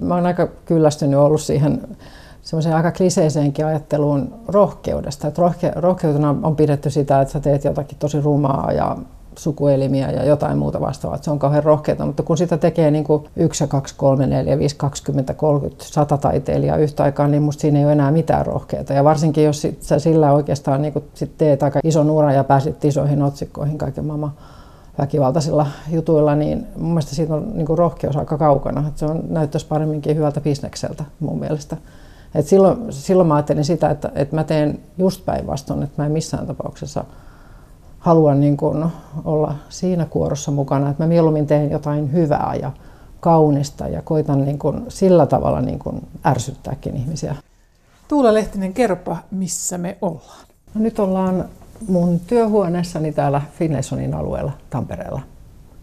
Mä oon aika kyllästynyt ollut siihen semmoiseen aika kliseiseenkin ajatteluun rohkeudesta. Että rohke, rohkeutena on pidetty sitä, että sä teet jotakin tosi rumaa ja sukuelimiä ja jotain muuta vastaavaa. Se on kauhean rohkeata, mutta kun sitä tekee niin kuin 1 ja 2, 3, 4, 5, 20, 30, 100 taiteilijaa yhtä aikaa, niin musta siinä ei ole enää mitään rohkeata. Ja varsinkin jos sä sillä oikeastaan niin kuin sit teet aika ison uran ja pääsit isoihin otsikkoihin kaiken maailman väkivaltaisilla jutuilla, niin mun mielestä siitä on niin kuin rohkeus aika kaukana. Että se on, näyttäisi paremminkin hyvältä bisnekseltä mun mielestä. Et silloin, silloin mä ajattelin sitä, että, että mä teen just päinvastoin, että mä en missään tapauksessa halua niin kuin olla siinä kuorossa mukana, että mä mieluummin teen jotain hyvää ja kaunista ja koitan niin kuin sillä tavalla niin kuin ärsyttääkin ihmisiä. Tuula Lehtinen, kerropa, missä me ollaan. No nyt ollaan mun työhuoneessani täällä Finlaysonin alueella Tampereella.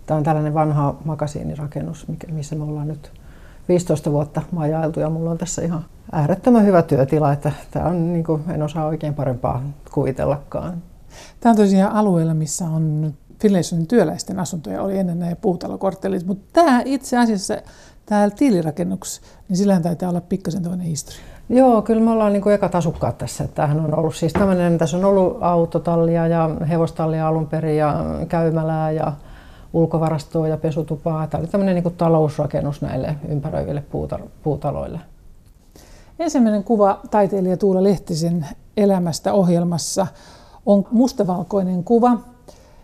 Tämä on tällainen vanha makasiinirakennus, missä me ollaan nyt 15 vuotta majailtu ja mulla on tässä ihan äärettömän hyvä työtila, että tämä on, niin kuin, en osaa oikein parempaa kuvitellakaan. Tämä on tosiaan alueella, missä on Finlaysonin työläisten asuntoja, oli ennen nämä puutalokorttelit, mutta tämä itse asiassa, täällä tiilirakennus, niin sillähän taitaa olla pikkasen toinen historia. Joo, kyllä me ollaan niin kuin ekat asukkaat tässä. Tämähän on ollut siis tämmöinen, tässä on ollut autotallia ja hevostallia alun perin ja käymälää ja ulkovarastoa ja pesutupaa. Tämä oli tämmöinen niin kuin talousrakennus näille ympäröiville puutaloille. Ensimmäinen kuva taiteilija Tuula Lehtisen elämästä ohjelmassa on mustavalkoinen kuva,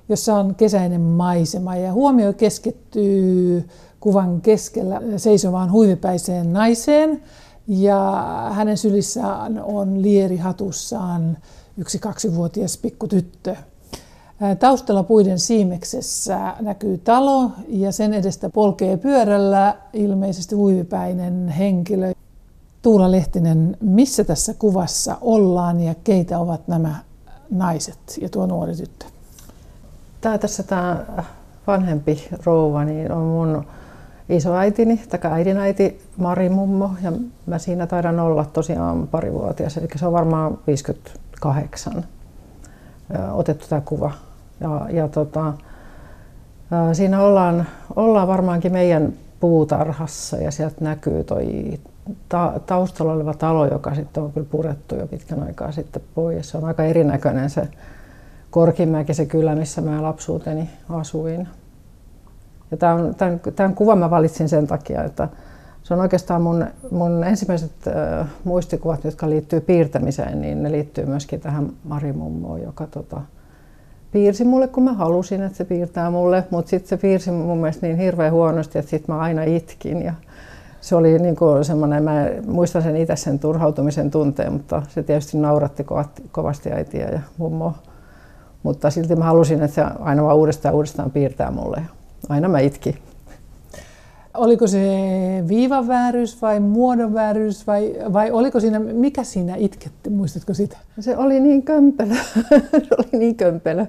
jossa on kesäinen maisema ja huomio keskittyy kuvan keskellä seisovaan huivipäiseen naiseen ja hänen sylissään on lieri hatussaan yksi kaksivuotias pikkutyttö. Taustalla puiden siimeksessä näkyy talo ja sen edestä polkee pyörällä ilmeisesti huivipäinen henkilö. Tuula Lehtinen, missä tässä kuvassa ollaan ja keitä ovat nämä naiset ja tuo nuori tyttö? Tämä tässä tämä vanhempi rouva niin on mun isoäitini, tai äidinäiti Mari Mummo, ja mä siinä taidan olla tosiaan parivuotias, eli se on varmaan 58 otettu tämä kuva. Ja, ja tota, siinä ollaan, ollaan varmaankin meidän puutarhassa ja sieltä näkyy toi ta, taustalla oleva talo, joka sitten on kyllä purettu jo pitkän aikaa sitten pois. Se on aika erinäköinen se Korkimäki, se kylä, missä mä lapsuuteni asuin. Ja tämän, tämän, tämän kuvan mä valitsin sen takia, että se on oikeastaan mun, mun ensimmäiset äh, muistikuvat, jotka liittyy piirtämiseen, niin ne liittyy myöskin tähän Mari Mummoon, joka tota, piirsi mulle, kun mä halusin, että se piirtää mulle, mutta sitten se piirsi mun mielestä niin hirveän huonosti, että sitten mä aina itkin. Ja se oli niin semmoinen, mä muistan sen itse sen turhautumisen tunteen, mutta se tietysti nauratti kovasti äitiä ja mummoa. Mutta silti mä halusin, että se aina vaan uudestaan uudestaan piirtää mulle. Aina mä itkin. Oliko se viivan vääryys vai muodon vääryys vai, vai oliko siinä, mikä siinä itketti, muistatko sitä? Se oli niin kömpelö, se oli niin kömpelö.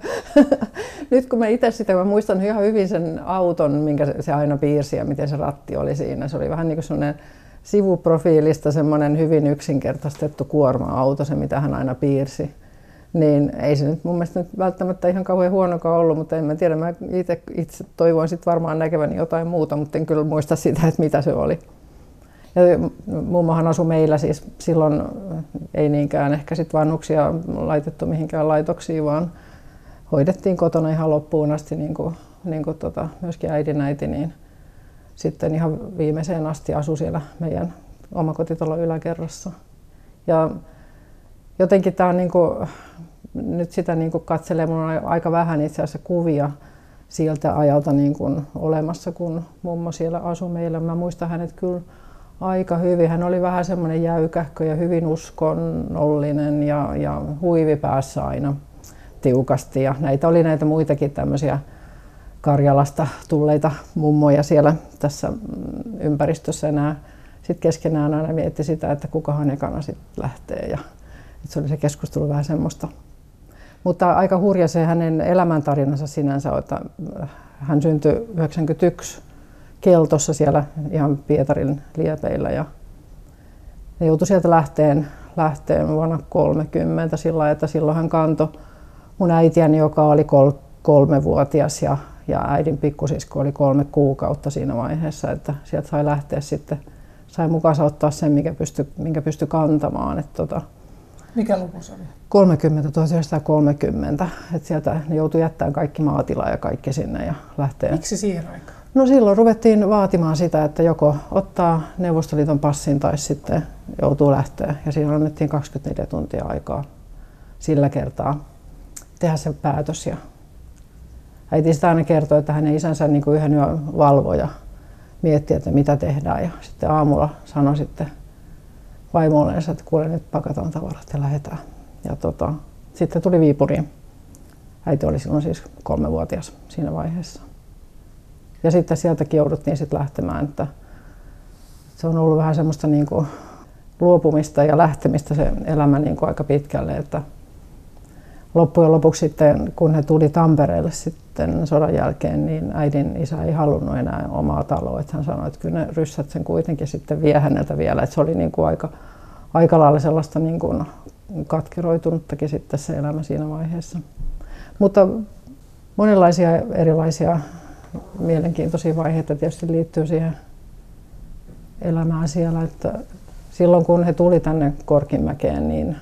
Nyt kun mä itse sitä, mä muistan ihan hyvin sen auton, minkä se aina piirsi ja miten se ratti oli siinä. Se oli vähän niin kuin semmoinen sivuprofiilista semmoinen hyvin yksinkertaistettu kuorma-auto, se mitä hän aina piirsi niin ei se nyt mun mielestä nyt välttämättä ihan kauhean huonokaan ollut, mutta en mä tiedä, mä itse, itse toivoin sitten varmaan näkeväni jotain muuta, mutta en kyllä muista sitä, että mitä se oli. Ja mummohan asui meillä siis silloin, ei niinkään ehkä sit vanhuksia laitettu mihinkään laitoksiin, vaan hoidettiin kotona ihan loppuun asti, niin kuin, niin kuin tota, myöskin äidin äiti, niin sitten ihan viimeiseen asti asui siellä meidän omakotitalon yläkerrassa. Ja jotenkin tämä on niin kuin, nyt sitä niin kuin katselee, mun on aika vähän itse asiassa kuvia siltä ajalta niin kuin olemassa, kun mummo siellä asui meillä. Mä muistan hänet kyllä aika hyvin. Hän oli vähän semmoinen jäykähkö ja hyvin uskonnollinen ja, ja huivi päässä aina tiukasti. Ja näitä oli näitä muitakin tämmöisiä Karjalasta tulleita mummoja siellä tässä ympäristössä. Nämä sitten keskenään aina mietti sitä, että kukahan ekana sitten lähtee. Ja, se oli se keskustelu vähän semmoista. Mutta aika hurja se hänen elämäntarinansa sinänsä, että äh, hän syntyi 91 Keltossa siellä ihan Pietarin liepeillä ja joutui sieltä lähteen, lähteen vuonna 30 sillä että silloin hän kantoi mun äitiäni, joka oli kol, kolmevuotias ja, ja äidin pikkusisko oli kolme kuukautta siinä vaiheessa, että sieltä sai lähteä sitten sai mukaan ottaa sen, mikä pystyi, minkä pystyi kantamaan. Et tota, mikä luku se oli? 30, 1930. Et sieltä ne joutui jättämään kaikki maatila ja kaikki sinne ja lähtee. Miksi siihen aikaan? No silloin ruvettiin vaatimaan sitä, että joko ottaa Neuvostoliiton passin tai sitten joutuu lähteä. Ja siinä annettiin 24 tuntia aikaa sillä kertaa tehdä se päätös. Ja äiti sitä aina kertoi, että hänen isänsä niin kuin yhden yön valvoi ja mietti, että mitä tehdään. Ja sitten aamulla sanoi sitten vaimolleen, että kuule nyt pakataan tavarat ja lähdetään. Ja tota, sitten tuli Viipuriin. Äiti oli silloin siis kolmevuotias siinä vaiheessa. Ja sitten sieltäkin jouduttiin sitten lähtemään, että se on ollut vähän semmoista niin kuin luopumista ja lähtemistä se elämä niin kuin aika pitkälle, että loppujen lopuksi sitten, kun he tuli Tampereelle sitten sodan jälkeen, niin äidin isä ei halunnut enää omaa taloa. Että hän sanoi, että kyllä ne ryssät sen kuitenkin sitten vie häneltä vielä. Että se oli niin kuin aika, aika lailla sellaista niin kuin katkeroitunuttakin sitten se elämä siinä vaiheessa. Mutta monenlaisia erilaisia mielenkiintoisia vaiheita tietysti liittyy siihen elämään siellä. Että silloin kun he tuli tänne Korkimäkeen, niin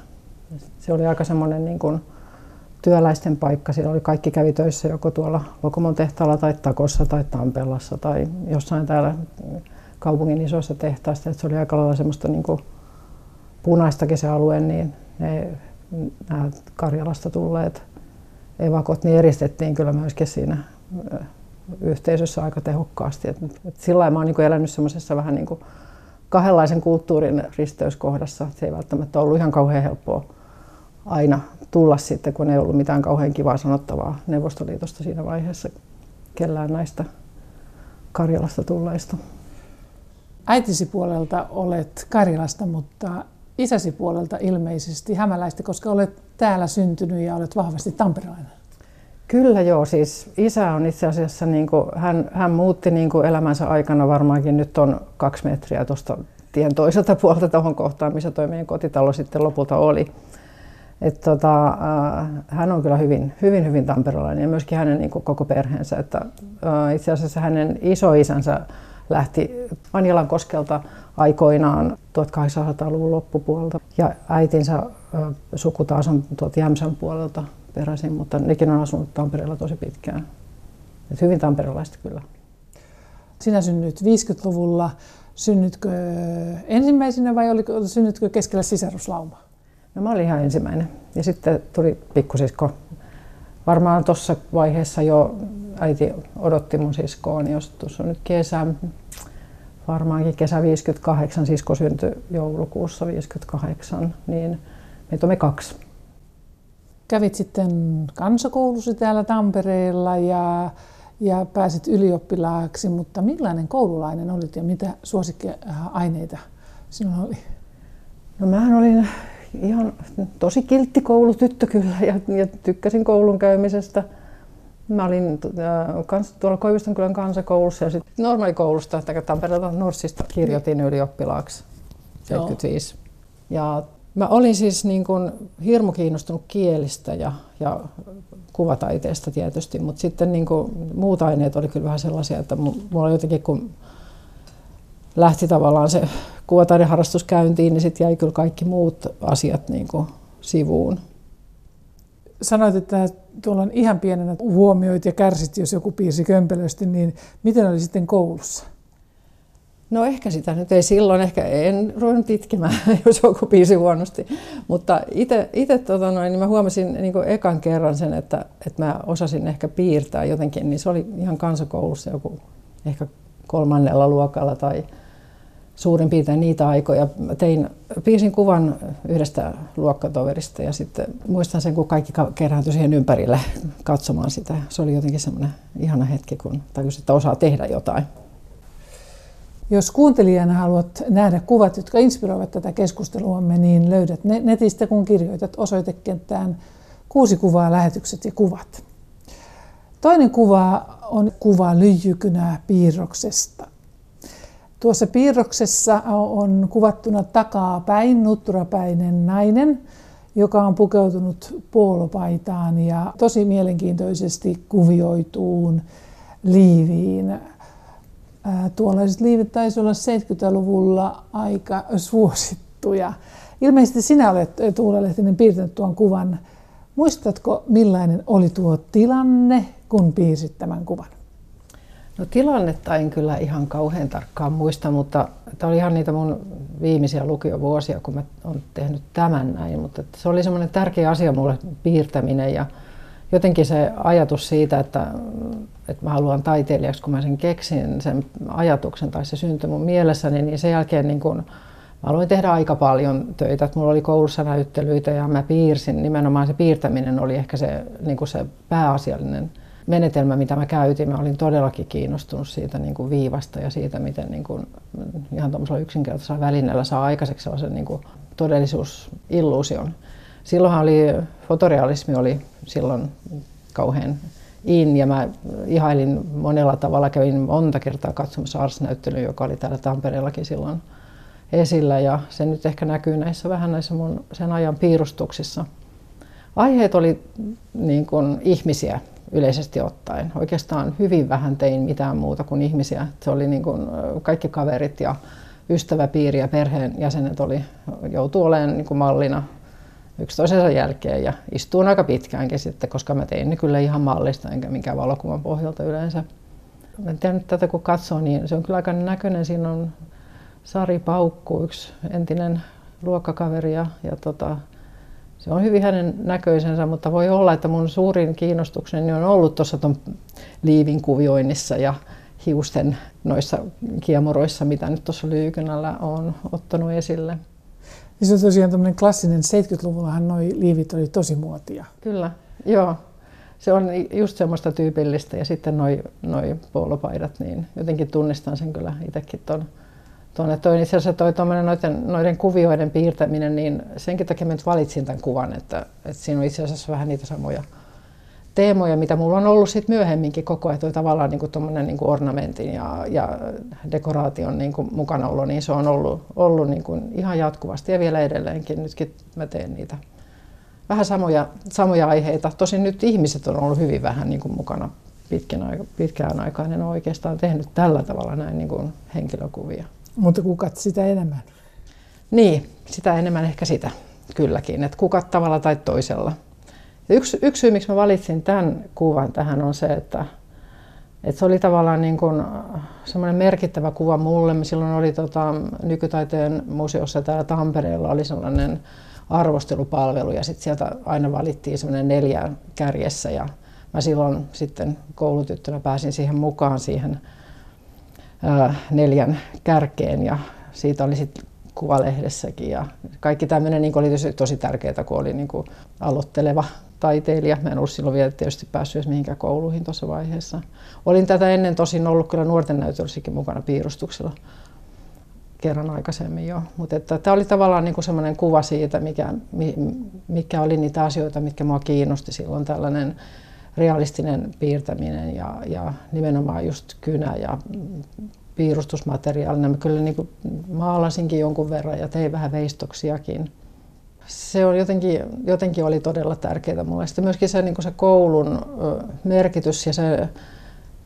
se oli aika semmoinen niin kuin työläisten paikka. Siellä oli kaikki kävi töissä joko tuolla Lokomon tehtaalla tai Takossa tai Tampellassa tai jossain täällä kaupungin isoissa tehtaissa. Se oli aika lailla semmoista niin kuin punaistakin se alue, niin ne, nämä Karjalasta tulleet evakot niin eristettiin kyllä myöskin siinä yhteisössä aika tehokkaasti. Et, et sillä mä oon niin elänyt semmoisessa vähän niin kuin kahdenlaisen kulttuurin risteyskohdassa. Se ei välttämättä ollut ihan kauhean helppoa aina tulla sitten, kun ei ollut mitään kauhean kivaa sanottavaa Neuvostoliitosta siinä vaiheessa kellään näistä Karjalasta tulleista. Äitisi puolelta olet Karjalasta, mutta isäsi puolelta ilmeisesti hämäläistä, koska olet täällä syntynyt ja olet vahvasti tamperelainen. Kyllä joo, siis isä on itse asiassa, niin kuin, hän, hän muutti niin kuin elämänsä aikana varmaankin nyt on kaksi metriä tuosta tien toiselta puolta tuohon kohtaan, missä tuo meidän kotitalo sitten lopulta oli. Et tota, äh, hän on kyllä hyvin, hyvin, hyvin tamperelainen ja myöskin hänen niin kuin koko perheensä. Että, äh, itse asiassa hänen isoisänsä lähti Anilan koskelta aikoinaan 1800-luvun loppupuolelta ja äitinsä äh, suku taas on tuolta Jämsän puolelta peräisin, mutta nekin on asunut Tampereella tosi pitkään. Et hyvin tamperelaista kyllä. Sinä synnyt 50-luvulla. Synnytkö ensimmäisenä vai oliko, synnytkö keskellä sisaruslaumaa? No mä olin ihan ensimmäinen. Ja sitten tuli pikkusisko. Varmaan tuossa vaiheessa jo äiti odotti mun siskoa, niin jos tuossa on nyt kesä, varmaankin kesä 58, sisko syntyi joulukuussa 58, niin meitä on me kaksi. Kävit sitten kansakoulusi täällä Tampereella ja, ja pääsit ylioppilaaksi, mutta millainen koululainen olit ja mitä suosikkiaineita sinulla oli? No mähän olin ihan tosi kiltti koulutyttö kyllä ja, ja tykkäsin koulun käymisestä. Mä olin äh, kans, tuolla Koivistonkylän kansakoulussa ja sitten normaalikoulusta, Tampereelta Norssista kirjoitin ylioppilaaksi 75. Ja Mä olin siis niin kuin hirmu kiinnostunut kielistä ja, ja kuvataiteesta tietysti, mutta sitten niin kuin muut aineet oli kyllä vähän sellaisia, että mulla jotenkin kun lähti tavallaan se kuvataideharrastus käyntiin, niin sitten jäi kyllä kaikki muut asiat niin kuin sivuun. Sanoit, että tuolla on ihan pienenä huomioit ja kärsit, jos joku piirsi kömpelösti, niin miten oli sitten koulussa? No ehkä sitä nyt ei silloin, ehkä en ruvennut itkemään, jos joku piisi huonosti. Mutta itse tota noin, niin mä huomasin niin ekan kerran sen, että, että mä osasin ehkä piirtää jotenkin, niin se oli ihan kansakoulussa joku ehkä kolmannella luokalla tai suurin piirtein niitä aikoja. Tein, piirsin kuvan yhdestä luokkatoverista ja sitten muistan sen, kun kaikki kerääntyi siihen ympärille katsomaan sitä. Se oli jotenkin semmoinen ihana hetki, kun tajusin, että osaa tehdä jotain. Jos kuuntelijana haluat nähdä kuvat, jotka inspiroivat tätä keskusteluamme, niin löydät ne netistä, kun kirjoitat osoitekenttään kuusi kuvaa, lähetykset ja kuvat. Toinen kuva on kuva lyijykynää piirroksesta. Tuossa piirroksessa on kuvattuna takaa päin nutturapäinen nainen, joka on pukeutunut puolopaitaan ja tosi mielenkiintoisesti kuvioituun liiviin tuollaiset liivit taisi olla 70-luvulla aika suosittuja. Ilmeisesti sinä olet Tuula Lehtinen piirtänyt tuon kuvan. Muistatko millainen oli tuo tilanne, kun piirsit tämän kuvan? No tilannetta en kyllä ihan kauhean tarkkaan muista, mutta tämä oli ihan niitä mun viimeisiä lukiovuosia, kun mä olen tehnyt tämän näin. Mutta se oli semmoinen tärkeä asia mulle piirtäminen ja jotenkin se ajatus siitä, että, että mä haluan taiteilijaksi, kun mä sen keksin, sen ajatuksen tai se syntyi mun mielessäni, niin sen jälkeen niin kun, mä aloin tehdä aika paljon töitä. Että mulla oli koulussa näyttelyitä ja mä piirsin. Nimenomaan se piirtäminen oli ehkä se, niin se pääasiallinen menetelmä, mitä mä käytin. Mä olin todellakin kiinnostunut siitä niin kuin viivasta ja siitä, miten niin kuin, ihan tuollaisella yksinkertaisella välineellä saa aikaiseksi sellaisen niin kuin todellisuusilluusion. Silloinhan oli, fotorealismi oli silloin kauhean in ja mä ihailin monella tavalla. Kävin monta kertaa katsomassa Ars-näyttelyä, joka oli täällä Tampereellakin silloin esillä ja se nyt ehkä näkyy näissä vähän näissä mun sen ajan piirustuksissa. Aiheet oli niin kuin ihmisiä, yleisesti ottaen. Oikeastaan hyvin vähän tein mitään muuta kuin ihmisiä. Se oli niin kuin kaikki kaverit ja ystäväpiiri ja perheen jäsenet oli, joutu olemaan niin kuin mallina yksi toisensa jälkeen ja istuin aika pitkäänkin sitten, koska mä tein ne kyllä ihan mallista enkä minkään valokuvan pohjalta yleensä. En tiedä nyt tätä kun katsoo, niin se on kyllä aika näköinen. Siinä on Sari Paukku, yksi entinen luokkakaveri ja, ja tota, se on hyvin hänen näköisensä, mutta voi olla, että mun suurin kiinnostukseni on ollut tuossa tuon liivin kuvioinnissa ja hiusten noissa kiemuroissa, mitä nyt tuossa Lyykynällä on ottanut esille. Ja se on tosiaan tämmöinen klassinen, 70-luvullahan noi liivit oli tosi muotia. Kyllä, joo. Se on just semmoista tyypillistä ja sitten noi, noi polopaidat, niin jotenkin tunnistan sen kyllä itsekin tuon tuonne. Toi itse asiassa toi noiden, noiden kuvioiden piirtäminen, niin senkin takia mä nyt valitsin tämän kuvan, että, että siinä on itse asiassa vähän niitä samoja teemoja, mitä mulla on ollut sit myöhemminkin koko ajan, toi tavallaan niin kuin niin ornamentin ja, ja dekoraation niin kuin mukanaolo, niin se on ollut, ollut niin kuin ihan jatkuvasti ja vielä edelleenkin. Nytkin mä teen niitä vähän samoja, samoja aiheita. Tosin nyt ihmiset on ollut hyvin vähän niin kuin mukana pitkän, pitkään aikaan. En ole oikeastaan tehnyt tällä tavalla näin niin kuin henkilökuvia. Mutta kukat sitä enemmän? Niin, sitä enemmän ehkä sitä kylläkin, että kukat tavalla tai toisella. Yksi, yksi syy, miksi mä valitsin tämän kuvan tähän on se, että, että se oli tavallaan niin kuin semmoinen merkittävä kuva mulle. Silloin oli tota, nykytaiteen museossa täällä Tampereella oli sellainen arvostelupalvelu ja sitten sieltä aina valittiin semmoinen neljä kärjessä ja mä silloin sitten koulutyttönä pääsin siihen mukaan siihen neljän kärkeen ja siitä oli sitten kuvalehdessäkin ja kaikki tämmöinen niin oli tosi, tosi tärkeää, kun oli niin kuin aloitteleva taiteilija. Mä en ollut silloin vielä tietysti päässyt edes mihinkään kouluihin tuossa vaiheessa. Olin tätä ennen tosin ollut kyllä nuorten näytöllissäkin mukana piirustuksella kerran aikaisemmin jo. Mutta tämä oli tavallaan niin semmoinen kuva siitä, mikä, mikä oli niitä asioita, mitkä mua kiinnosti silloin tällainen realistinen piirtäminen ja, ja nimenomaan just kynä ja piirustusmateriaalina. Mä kyllä niin kuin maalasinkin jonkun verran ja tein vähän veistoksiakin. Se on jotenkin, jotenkin oli todella tärkeää mulle. Sitten myöskin se, niin kuin se koulun merkitys ja se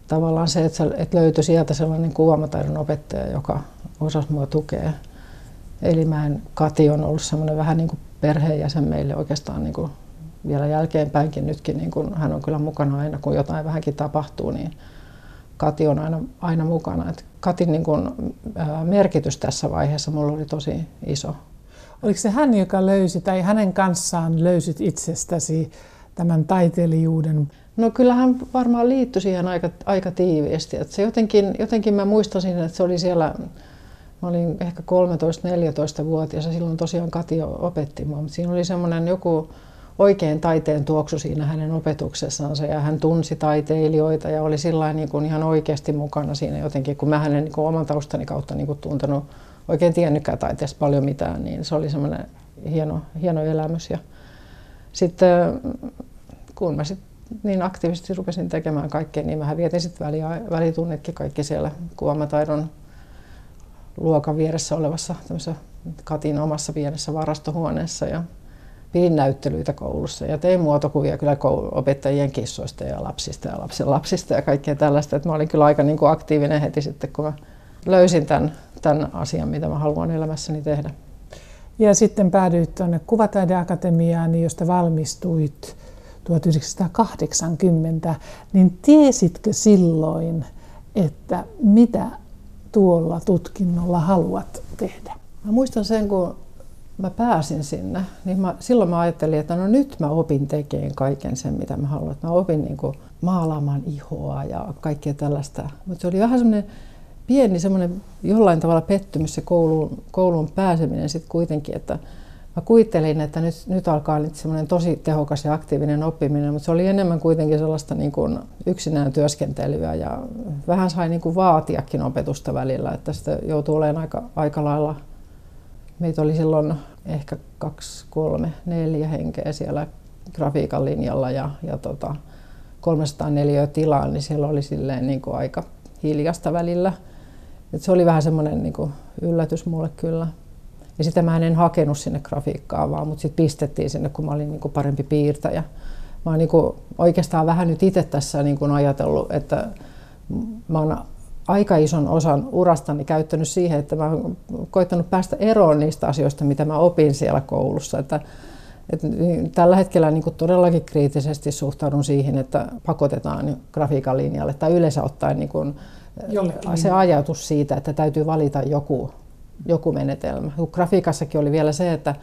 tavallaan se, että, että löytyi sieltä sellainen kuvamataidon opettaja, joka osasi mua tukea. Eli mä en, Kati on ollut semmoinen vähän niin kuin perheenjäsen meille oikeastaan niin kuin vielä jälkeenpäinkin nytkin, niin kun hän on kyllä mukana aina, kun jotain vähänkin tapahtuu, niin Kati on aina, aina mukana. Et Katin niin kun, ää, merkitys tässä vaiheessa mulla oli tosi iso. Oliko se hän, joka löysi, tai hänen kanssaan löysit itsestäsi tämän taiteilijuuden? No kyllähän varmaan liittyi siihen aika, aika tiiviisti. Et se jotenkin, jotenkin mä muistasin, että se oli siellä, mä olin ehkä 13-14-vuotias ja silloin tosiaan Kati opetti mua. Siinä oli semmoinen joku oikein taiteen tuoksu siinä hänen opetuksessansa. Ja hän tunsi taiteilijoita ja oli sillä niin kuin ihan oikeasti mukana siinä jotenkin, kun mä hänen niin oman taustani kautta niin kuin tuntenut, oikein tiennytkään taiteesta paljon mitään, niin se oli semmoinen hieno, hieno elämys. Ja sitten kun mä sitten niin aktiivisesti rupesin tekemään kaikkea, niin mä vietin sitten välitunnitkin kaikki siellä kuvamataidon luokan vieressä olevassa Katin omassa pienessä varastohuoneessa. Ja pidin näyttelyitä koulussa ja tein muotokuvia kyllä opettajien kissoista ja lapsista ja lapsen lapsista ja kaikkea tällaista. Et mä olin kyllä aika niin kuin aktiivinen heti sitten, kun mä löysin tämän, tämän asian, mitä mä haluan elämässäni tehdä. Ja sitten päädyit tuonne Kuvataideakatemiaan, josta valmistuit 1980, niin tiesitkö silloin, että mitä tuolla tutkinnolla haluat tehdä? Mä muistan sen, kun mä pääsin sinne, niin mä, silloin mä ajattelin, että no nyt mä opin tekemään kaiken sen, mitä mä haluan. Mä opin niin kuin maalaamaan ihoa ja kaikkea tällaista. Mutta se oli vähän semmoinen pieni semmoinen jollain tavalla pettymys se kouluun, kouluun pääseminen sitten kuitenkin, että mä kuvittelin, että nyt, nyt alkaa nyt semmoinen tosi tehokas ja aktiivinen oppiminen, mutta se oli enemmän kuitenkin sellaista niin kuin yksinään työskentelyä ja vähän sai niin kuin vaatiakin opetusta välillä, että sitä joutuu olemaan aika, aika lailla. Meitä oli silloin ehkä kaksi, kolme, neljä henkeä siellä grafiikan linjalla ja, ja tota, 304 tilaa, niin siellä oli silleen niin kuin aika hiljasta välillä. Et se oli vähän semmoinen niin kuin yllätys mulle kyllä. Ja sitä mä en hakenut sinne grafiikkaan vaan, mutta sitten pistettiin sinne, kun mä olin niin kuin parempi piirtäjä. Mä oon niin kuin oikeastaan vähän nyt itse tässä niin kuin ajatellut, että mä oon aika ison osan urastani käyttänyt siihen, että mä oon koittanut päästä eroon niistä asioista, mitä mä opin siellä koulussa. Että, että niin, tällä hetkellä niin todellakin kriittisesti suhtaudun siihen, että pakotetaan grafiikan linjalle tai yleensä ottaen niin kuin se ajatus siitä, että täytyy valita joku joku menetelmä. Grafiikassakin oli vielä se, että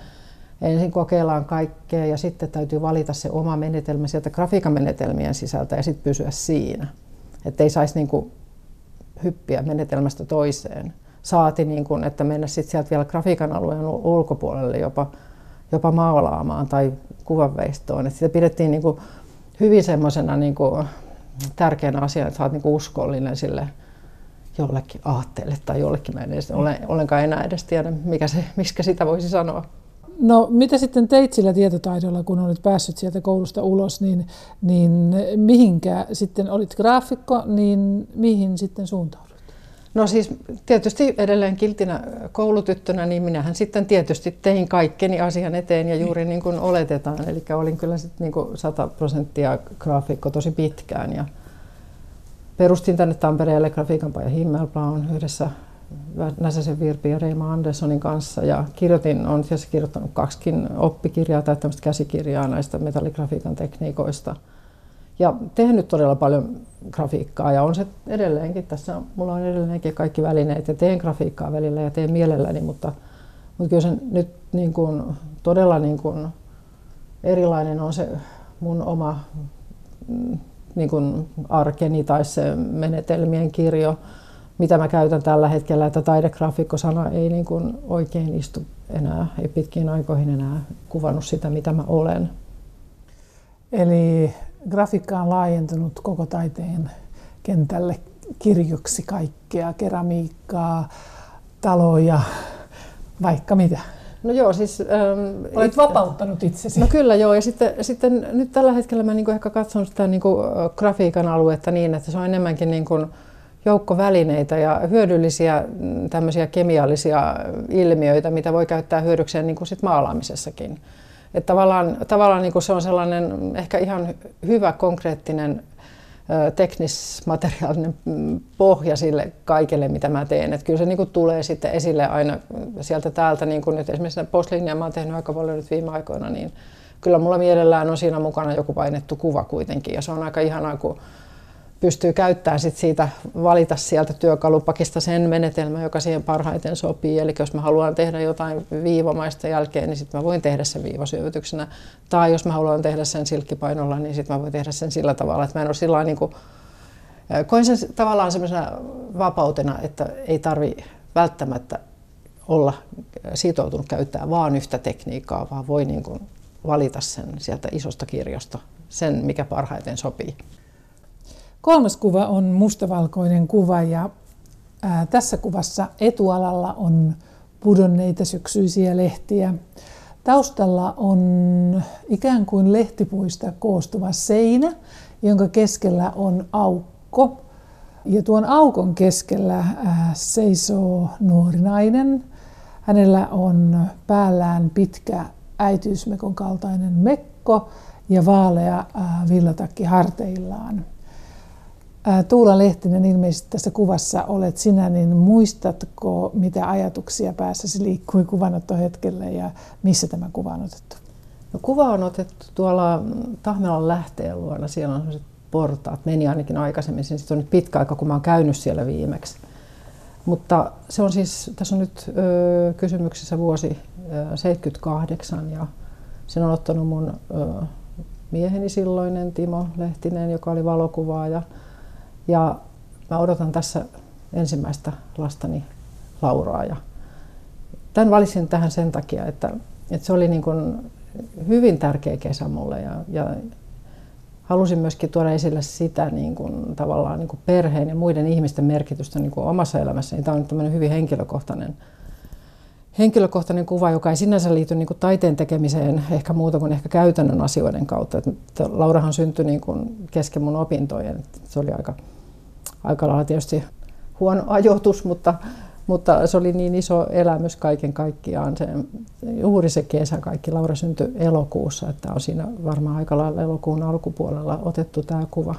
ensin kokeillaan kaikkea ja sitten täytyy valita se oma menetelmä sieltä grafiikan menetelmien sisältä ja sitten pysyä siinä. Että ei saisi niin hyppiä menetelmästä toiseen. Saati, niin kuin, että mennä sitten sieltä vielä grafiikan alueen ulkopuolelle jopa, jopa maalaamaan tai kuvanveistoon. Että sitä pidettiin niin kuin hyvin semmoisena niin tärkeänä asiana, että sä oot niin uskollinen sille jollekin aatteelle tai jollekin. Mä en edes ole, ollenkaan enää edes tiedä, mikä se, miskä sitä voisi sanoa. No mitä sitten teit sillä tietotaidolla, kun olit päässyt sieltä koulusta ulos, niin, niin mihinkä sitten olit graafikko, niin mihin sitten suuntaudut? No siis tietysti edelleen kiltinä koulutyttönä, niin minähän sitten tietysti tein kaikkeni asian eteen ja juuri niin kuin oletetaan. Eli olin kyllä sitten niin kuin 100 prosenttia graafikko tosi pitkään ja, perustin tänne Tampereelle grafiikan paja Himmelblaun yhdessä Näsäsen Virpi ja Reima Anderssonin kanssa ja kirjoitin, olen tietysti kirjoittanut kaksikin oppikirjaa tai tämmöistä käsikirjaa näistä metalligrafiikan tekniikoista. Ja tehnyt todella paljon grafiikkaa ja on se edelleenkin, tässä mulla on edelleenkin kaikki välineet ja teen grafiikkaa välillä ja teen mielelläni, mutta, mutta kyllä se nyt niin kuin, todella niin kuin erilainen on se mun oma mm, niin kuin arkeni tai se menetelmien kirjo, mitä mä käytän tällä hetkellä, että taidegraafikko-sana ei niin kuin oikein istu enää, ei pitkiin aikoihin enää kuvannut sitä, mitä mä olen. Eli grafiikka on laajentunut koko taiteen kentälle kirjoksi kaikkea, keramiikkaa, taloja, vaikka mitä. No joo, siis... Ähm, Olet it, vapauttanut itsesi. No kyllä joo, ja sitten, sitten nyt tällä hetkellä mä niin ehkä katson sitä niin kuin grafiikan aluetta niin, että se on enemmänkin niin kuin joukko välineitä ja hyödyllisiä mm, tämmöisiä kemiallisia ilmiöitä, mitä voi käyttää hyödykseen niin kuin sit maalaamisessakin. Että tavallaan, tavallaan niin kuin se on sellainen ehkä ihan hyvä konkreettinen teknismateriaalinen mm, pohja sille kaikelle, mitä mä teen. Että kyllä se niin kuin tulee sitten esille aina sieltä täältä, niin kuin nyt esimerkiksi posliinia mä oon tehnyt aika paljon nyt viime aikoina, niin kyllä mulla mielellään on siinä mukana joku painettu kuva kuitenkin. Ja se on aika ihanaa, kun pystyy käyttämään sit siitä, valita sieltä työkalupakista sen menetelmän, joka siihen parhaiten sopii. Eli jos mä haluan tehdä jotain viivamaista jälkeen, niin sitten mä voin tehdä sen viivasyövytyksenä. Tai jos mä haluan tehdä sen silkkipainolla, niin sitten mä voin tehdä sen sillä tavalla, että mä en ole sillä niin kuin, sen tavallaan semmoisena vapautena, että ei tarvi välttämättä olla sitoutunut käyttää vaan yhtä tekniikkaa, vaan voi niin kuin valita sen sieltä isosta kirjosta, sen mikä parhaiten sopii. Kolmas kuva on mustavalkoinen kuva ja ää, tässä kuvassa etualalla on pudonneita syksyisiä lehtiä. Taustalla on ikään kuin lehtipuista koostuva seinä, jonka keskellä on aukko. Ja tuon aukon keskellä ää, seisoo nuori nainen. Hänellä on päällään pitkä äitiysmekon kaltainen mekko ja vaalea villatakki harteillaan. Tuula Lehtinen, ilmeisesti tässä kuvassa olet sinä, niin muistatko, mitä ajatuksia päässäsi liikkui kuvanottohetkellä ja missä tämä kuva on otettu? No, kuva on otettu tuolla Tahmelan lähteen luona. Siellä on sellaiset portaat. Meni ainakin aikaisemmin. Sitten on nyt pitkä aika, kun mä oon käynyt siellä viimeksi. Mutta se on siis, tässä on nyt ö, kysymyksessä vuosi ö, 78 ja sen on ottanut mun ö, mieheni silloinen Timo Lehtinen, joka oli valokuvaaja. Ja mä odotan tässä ensimmäistä lastani Lauraa. Ja tämän valitsin tähän sen takia, että, että se oli niin kuin hyvin tärkeä kesä mulle ja, ja halusin myöskin tuoda esille sitä niin kuin, tavallaan niin kuin perheen ja muiden ihmisten merkitystä niin kuin omassa elämässäni. Tämä on tämmöinen hyvin henkilökohtainen, henkilökohtainen kuva, joka ei sinänsä liity niin kuin taiteen tekemiseen ehkä muuta kuin ehkä käytännön asioiden kautta. Että Laurahan syntyi niin kuin kesken mun opintojen. Se oli aika, aika lailla tietysti huono ajoitus, mutta, mutta se oli niin iso elämys kaiken kaikkiaan. Se, juuri se kesä, kaikki Laura syntyi elokuussa, että on siinä varmaan aika lailla elokuun alkupuolella otettu tämä kuva.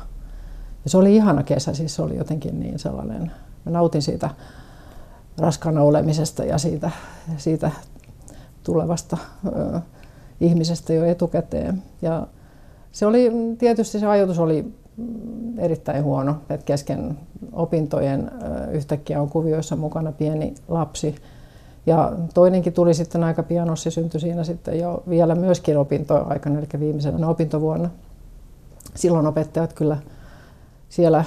Ja se oli ihana kesä, siis se oli jotenkin niin sellainen, mä nautin siitä raskaana olemisesta ja siitä, siitä tulevasta ö, ihmisestä jo etukäteen. Ja se oli, tietysti se ajatus oli erittäin huono, että kesken opintojen yhtäkkiä on kuvioissa mukana pieni lapsi. Ja toinenkin tuli sitten aika pian, Ossi syntyi siinä sitten jo vielä myöskin opintoaikana, eli viimeisenä opintovuonna. Silloin opettajat kyllä siellä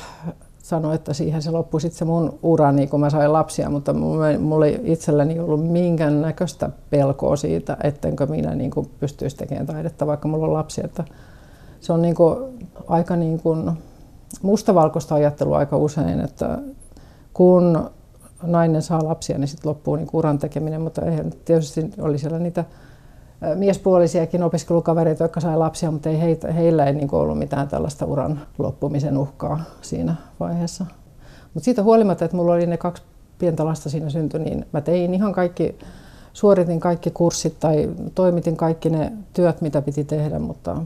sanoi, että siihen se loppui sitten se mun urani, kun mä sain lapsia, mutta mulla ei itselläni ollut minkään näköistä pelkoa siitä, ettenkö minä niin pystyisi tekemään taidetta, vaikka mulla on lapsi. Että se on niin kuin aika niin kuin mustavalkoista ajattelua aika usein, että kun nainen saa lapsia, niin sitten loppuu niin uran tekeminen, mutta eihän tietysti oli siellä niitä miespuolisiakin opiskelukavereita, jotka sai lapsia, mutta ei heitä, heillä ei niin ollut mitään tällaista uran loppumisen uhkaa siinä vaiheessa. Mutta siitä huolimatta, että mulla oli ne kaksi pientä lasta siinä syntyi, niin mä tein ihan kaikki, suoritin kaikki kurssit tai toimitin kaikki ne työt, mitä piti tehdä, mutta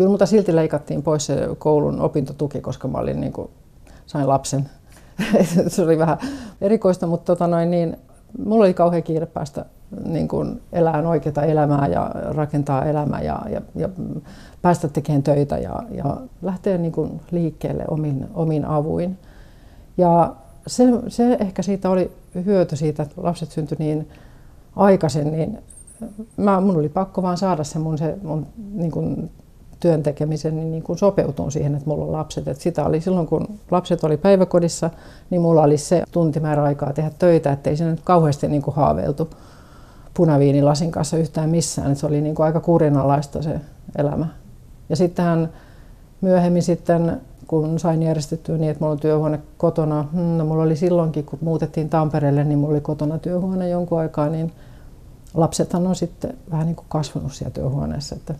kyllä mutta silti leikattiin pois se koulun opintotuki, koska mä olin niin kuin, sain lapsen. se oli vähän erikoista, mutta tota noin, niin, mulla oli kauhean kiire päästä niin kuin elämään oikeaa elämää ja rakentaa elämää ja, ja, ja päästä tekemään töitä ja, ja lähteä niin kuin liikkeelle omin, omin avuin. Ja se, se ehkä siitä oli hyöty siitä, että lapset syntyi niin aikaisin, niin mä, mun oli pakko vaan saada se mun, se mun niin kuin työn tekemisen niin, niin kuin sopeutun siihen, että mulla on lapset. Et sitä oli silloin, kun lapset oli päiväkodissa, niin mulla oli se tuntimäärä aikaa tehdä töitä, ettei siinä nyt kauheasti niin kuin haaveiltu punaviinilasin kanssa yhtään missään. Et se oli niin kuin aika kurinalaista se elämä. Ja sittenhän myöhemmin sitten, kun sain järjestettyä niin, että mulla on työhuone kotona, hmm, no mulla oli silloinkin, kun muutettiin Tampereelle, niin mulla oli kotona työhuone jonkun aikaa, niin lapsethan on sitten vähän niin kuin kasvanut siellä työhuoneessa. Että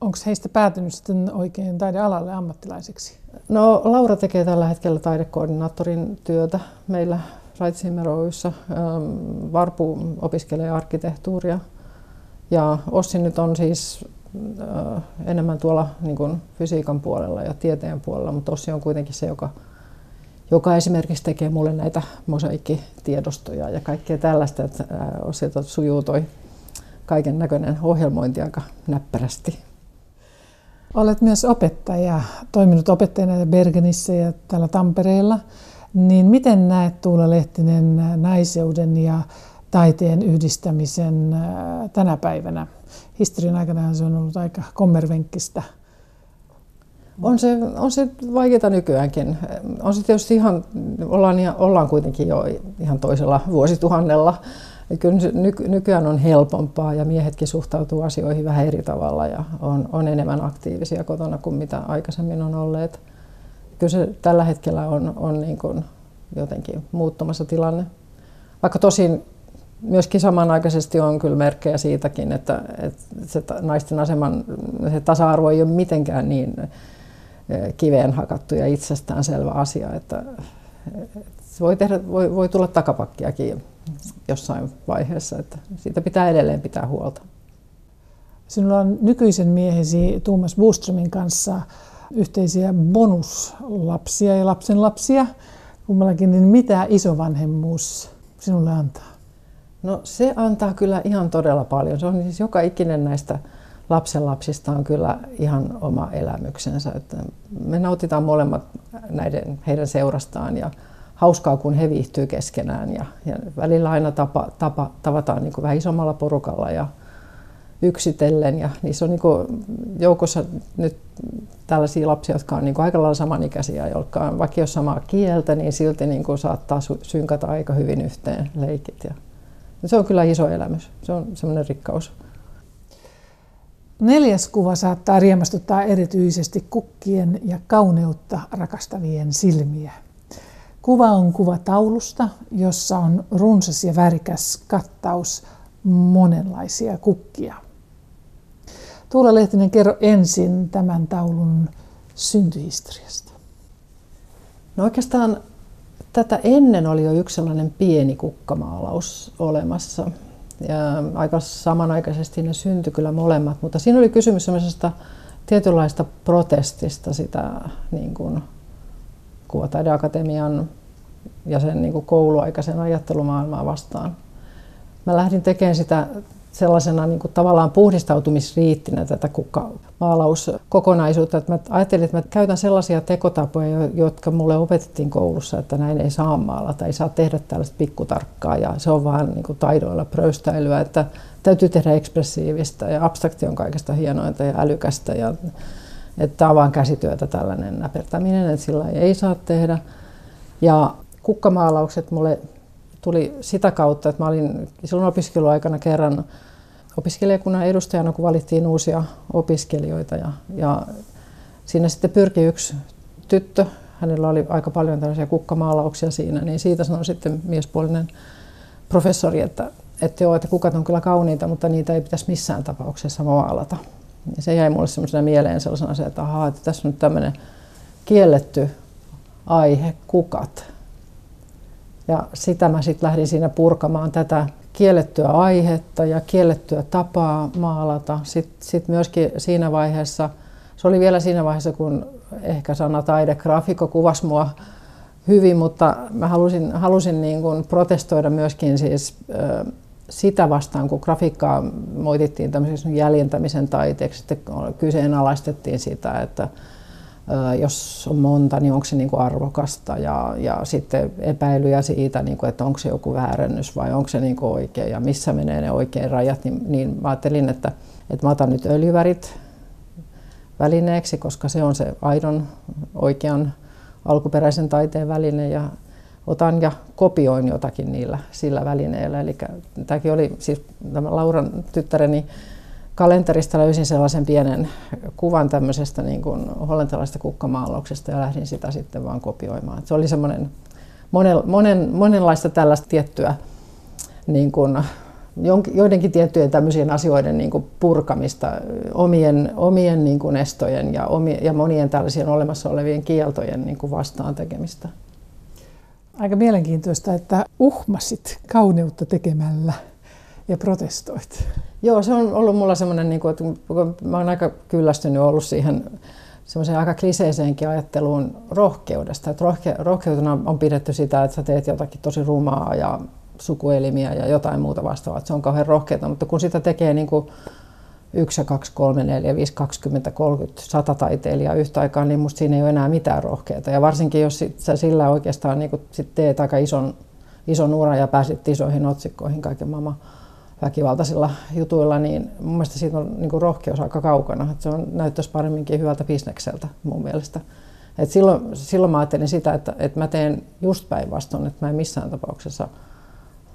Onko heistä päätynyt sitten oikein taidealalle ammattilaisiksi? No Laura tekee tällä hetkellä taidekoordinaattorin työtä meillä Raitsimmer Oyssä. Varpu opiskelee arkkitehtuuria ja Ossi nyt on siis enemmän tuolla niin kuin fysiikan puolella ja tieteen puolella, mutta Ossi on kuitenkin se, joka, joka esimerkiksi tekee mulle näitä mosaiikkitiedostoja ja kaikkea tällaista, että Ossi sujuu toi kaiken näköinen ohjelmointi aika näppärästi. Olet myös opettaja, toiminut opettajana Bergenissä ja täällä Tampereella. Niin miten näet Tuula Lehtinen naiseuden ja taiteen yhdistämisen äh, tänä päivänä? Historian aikana se on ollut aika kommervenkkistä. On se, on se vaikeaa nykyäänkin. On se tietysti ihan, ollaan, ollaan kuitenkin jo ihan toisella vuosituhannella kyllä nyky, nykyään on helpompaa ja miehetkin suhtautuu asioihin vähän eri tavalla ja on, on enemmän aktiivisia kotona kuin mitä aikaisemmin on olleet. Kyllä se tällä hetkellä on, on niin kuin jotenkin muuttumassa tilanne. Vaikka tosin myöskin samanaikaisesti on kyllä merkkejä siitäkin, että, että se naisten aseman se tasa-arvo ei ole mitenkään niin eh, kiveen hakattu ja itsestäänselvä asia, että, että voi, tehdä, voi, voi tulla takapakkiakin jossain vaiheessa, että siitä pitää edelleen pitää huolta. Sinulla on nykyisen miehesi Tuomas Buströmin kanssa yhteisiä bonuslapsia ja lapsenlapsia kummallakin, niin mitä isovanhemmuus sinulle antaa? No se antaa kyllä ihan todella paljon. Se on siis joka ikinen näistä lapsenlapsista on kyllä ihan oma elämyksensä. Että me nautitaan molemmat näiden, heidän seurastaan ja hauskaa, kun he viihtyy keskenään. Ja, ja välillä aina tapa, tapa, tavataan niin kuin vähän isommalla porukalla ja yksitellen. Ja niissä on niin kuin joukossa nyt tällaisia lapsia, jotka on niin kuin aika lailla samanikäisiä, jotka on, vaikka ole samaa kieltä, niin silti niin kuin saattaa synkata aika hyvin yhteen leikit. Ja se on kyllä iso elämys. Se on semmoinen rikkaus. Neljäs kuva saattaa riemastuttaa erityisesti kukkien ja kauneutta rakastavien silmiä. Kuva on kuva taulusta, jossa on runsas ja värikäs kattaus monenlaisia kukkia. Tuula Lehtinen, kerro ensin tämän taulun syntyhistoriasta. No oikeastaan tätä ennen oli jo yksi sellainen pieni kukkamaalaus olemassa. Ja aika samanaikaisesti ne syntyi kyllä molemmat, mutta siinä oli kysymys sellaisesta tietynlaista protestista sitä niin kuin Kuvataideakatemian ja sen niin kuin kouluaikaisen ajattelumaailmaa vastaan. Mä lähdin tekemään sitä sellaisena niin kuin tavallaan puhdistautumisriittinä tätä kukkamaalauskokonaisuutta. Että mä ajattelin, että mä käytän sellaisia tekotapoja, jotka mulle opetettiin koulussa, että näin ei saa maalata, ei saa tehdä tällaista pikkutarkkaa ja se on vaan niin kuin taidoilla pröystäilyä, että täytyy tehdä ekspressiivistä ja abstrakti on kaikesta hienointa ja älykästä ja että tämä on vaan käsityötä tällainen näpertäminen, että sillä ei saa tehdä. Ja kukkamaalaukset mulle tuli sitä kautta, että mä olin silloin opiskeluaikana kerran opiskelijakunnan edustajana, kun valittiin uusia opiskelijoita. Ja, ja siinä sitten pyrki yksi tyttö, hänellä oli aika paljon tällaisia kukkamaalauksia siinä, niin siitä sanoi sitten miespuolinen professori, että, että joo, että kukat on kyllä kauniita, mutta niitä ei pitäisi missään tapauksessa maalata. Ja se jäi mulle semmoisena mieleen sellaisena että ahaa, että tässä on nyt tämmöinen kielletty aihe, kukat. Ja sitä mä sitten lähdin siinä purkamaan tätä kiellettyä aihetta ja kiellettyä tapaa maalata. Sitten sit myöskin siinä vaiheessa, se oli vielä siinä vaiheessa, kun ehkä sana taide, graafikko kuvasi mua hyvin, mutta mä halusin, halusin niin kuin protestoida myöskin siis, sitä vastaan, kun grafiikkaa moitittiin tämmöiseksi jäljentämisen taiteeksi, sitten kyseenalaistettiin sitä, että jos on monta, niin onko se niin kuin arvokasta ja, ja sitten epäilyjä siitä, niin kuin, että onko se joku väärennys vai onko se niin kuin oikein ja missä menee ne oikein rajat, niin, niin mä ajattelin, että, että mä otan nyt öljyvärit välineeksi, koska se on se aidon oikean alkuperäisen taiteen väline ja otan ja kopioin jotakin niillä sillä välineellä. Eli tämäkin oli siis tämä Lauran tyttäreni kalenterista löysin sellaisen pienen kuvan tämmöisestä niin kuin hollantilaisesta kukkamaalauksesta ja lähdin sitä sitten vaan kopioimaan. Se oli semmoinen monen, monen, monenlaista tällaista tiettyä niin kuin, joidenkin tiettyjen tämmöisien asioiden niin kuin purkamista, omien, omien niin kuin estojen ja, omi, ja monien tällaisien olemassa olevien kieltojen niin kuin vastaan tekemistä. Aika mielenkiintoista, että uhmasit kauneutta tekemällä ja protestoit. Joo, se on ollut mulla semmoinen, niin kuin, että mä oon aika kyllästynyt ollut siihen semmoiseen aika kliseiseenkin ajatteluun rohkeudesta. Että rohke, rohkeutena on pidetty sitä, että sä teet jotakin tosi rumaa ja sukuelimiä ja jotain muuta vastaavaa. Se on kauhean rohkeata, mutta kun sitä tekee niin kuin yksi ja kaksi, kolme, neljä, viisi, 20, 30, 100 taiteilijaa yhtä aikaa, niin musta siinä ei ole enää mitään rohkeata. Ja varsinkin jos sit, sä sillä oikeastaan niin sit teet aika ison, ison uran ja pääsit isoihin otsikkoihin kaiken maailman väkivaltaisilla jutuilla, niin mun mielestä siitä on niin kuin rohkeus aika kaukana. Että se on, näyttäisi paremminkin hyvältä bisnekseltä mun mielestä. Et silloin, silloin mä ajattelin sitä, että, että mä teen just päinvastoin, että mä en missään tapauksessa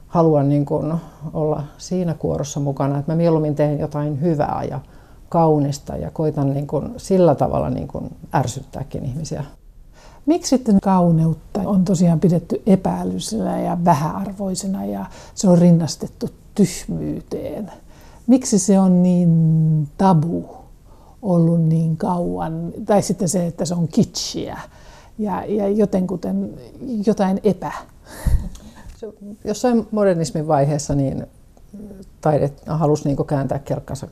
halua niin kuin olla siinä kuorossa mukana, että mä mieluummin teen jotain hyvää ja kaunista ja koitan niin kuin sillä tavalla niin kuin ärsyttääkin ihmisiä. Miksi sitten kauneutta on tosiaan pidetty epäälyllisenä ja vähäarvoisena ja se on rinnastettu tyhmyyteen. Miksi se on niin tabu ollut niin kauan, tai sitten se, että se on kitschiä ja, ja jotenkuten jotain epä. Jossain modernismin vaiheessa niin taide halusi niin kääntää kelkkansa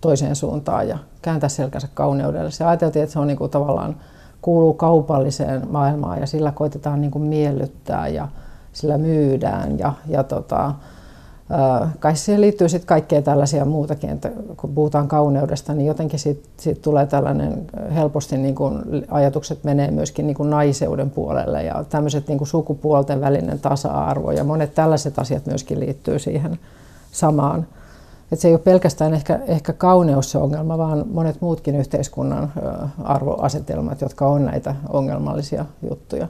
toiseen suuntaan ja kääntää selkänsä kauneudelle. Se ajateltiin, että se on niin kuin tavallaan kuuluu kaupalliseen maailmaan ja sillä koitetaan niin kuin miellyttää ja sillä myydään ja, ja tota, kai siihen liittyy sitten kaikkea tällaisia muutakin, että kun puhutaan kauneudesta, niin jotenkin siitä, siitä tulee tällainen helposti niin kuin ajatukset menee myöskin niin kuin naiseuden puolelle ja tämmöiset niin sukupuolten välinen tasa-arvo ja monet tällaiset asiat myöskin liittyy siihen samaan. Et se ei ole pelkästään ehkä, ehkä kauneus se ongelma, vaan monet muutkin yhteiskunnan arvoasetelmat, jotka on näitä ongelmallisia juttuja.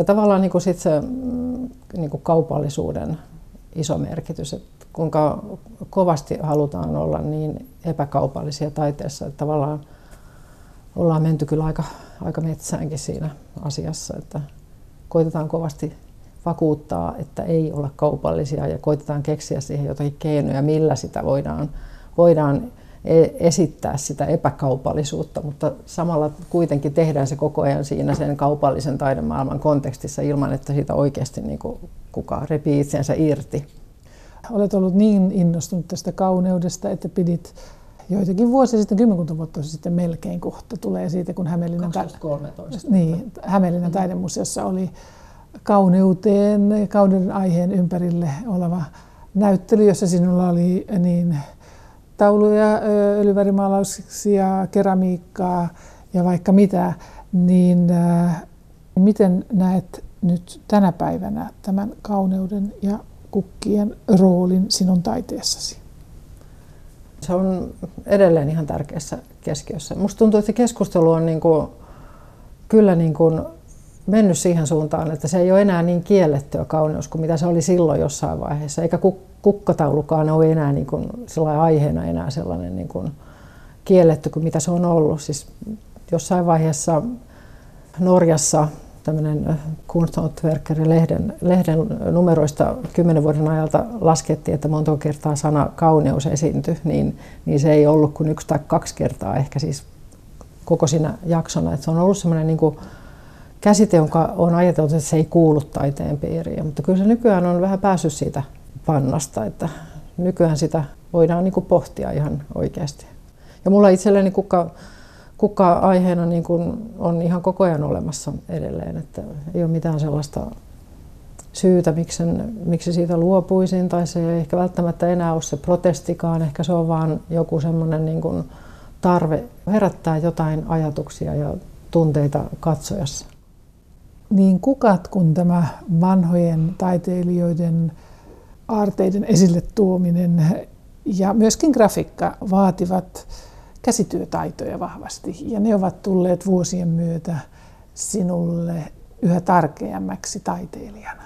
Ja tavallaan niin kuin sit se mm, niin kuin kaupallisuuden iso merkitys, että kuinka kovasti halutaan olla niin epäkaupallisia taiteessa, että tavallaan ollaan menty kyllä aika, aika metsäänkin siinä asiassa, että koitetaan kovasti vakuuttaa, että ei olla kaupallisia ja koitetaan keksiä siihen jotakin keinoja, millä sitä voidaan, voidaan esittää sitä epäkaupallisuutta, mutta samalla kuitenkin tehdään se koko ajan siinä sen kaupallisen taidemaailman kontekstissa ilman, että siitä oikeasti niin kuin kukaan repii itsensä irti. Olet ollut niin innostunut tästä kauneudesta, että pidit joitakin vuosia sitten, kymmenkunta vuotta sitten melkein kohta tulee siitä, kun Hämeenlinnan, 2013. Niin, Hämeenlinnan taidemuseossa oli kauneuteen, kauden aiheen ympärille oleva näyttely, jossa sinulla oli niin tauluja, öljyvärimaalauksia, keramiikkaa ja vaikka mitä, niin miten näet nyt tänä päivänä tämän kauneuden ja kukkien roolin sinun taiteessasi? Se on edelleen ihan tärkeässä keskiössä. Musta tuntuu, että keskustelu on niin kuin, kyllä niin kuin mennyt siihen suuntaan, että se ei ole enää niin kiellettyä kauneus kuin mitä se oli silloin jossain vaiheessa. Eikä kukkataulukaan ole enää niin kuin aiheena enää sellainen niin kuin kielletty kuin mitä se on ollut. Siis jossain vaiheessa Norjassa tämmöinen Kunsthantverkerin lehden, lehden numeroista kymmenen vuoden ajalta laskettiin, että monta kertaa sana kauneus esiintyi, niin, niin se ei ollut kuin yksi tai kaksi kertaa ehkä siis koko siinä jaksona. Että se on ollut semmoinen niin kuin käsite, jonka on ajateltu, että se ei kuulu taiteen piiriin. Mutta kyllä se nykyään on vähän päässyt siitä pannasta, että nykyään sitä voidaan niin kuin pohtia ihan oikeasti. Ja mulla itselleni kuka, kuka aiheena niin kuin on ihan koko ajan olemassa edelleen, että ei ole mitään sellaista syytä, miksi, miksi siitä luopuisin, tai se ei ehkä välttämättä enää ole se protestikaan, ehkä se on vaan joku semmoinen niin kuin tarve herättää jotain ajatuksia ja tunteita katsojassa niin kukat kuin tämä vanhojen taiteilijoiden aarteiden esille tuominen ja myöskin grafiikka vaativat käsityötaitoja vahvasti. Ja ne ovat tulleet vuosien myötä sinulle yhä tärkeämmäksi taiteilijana.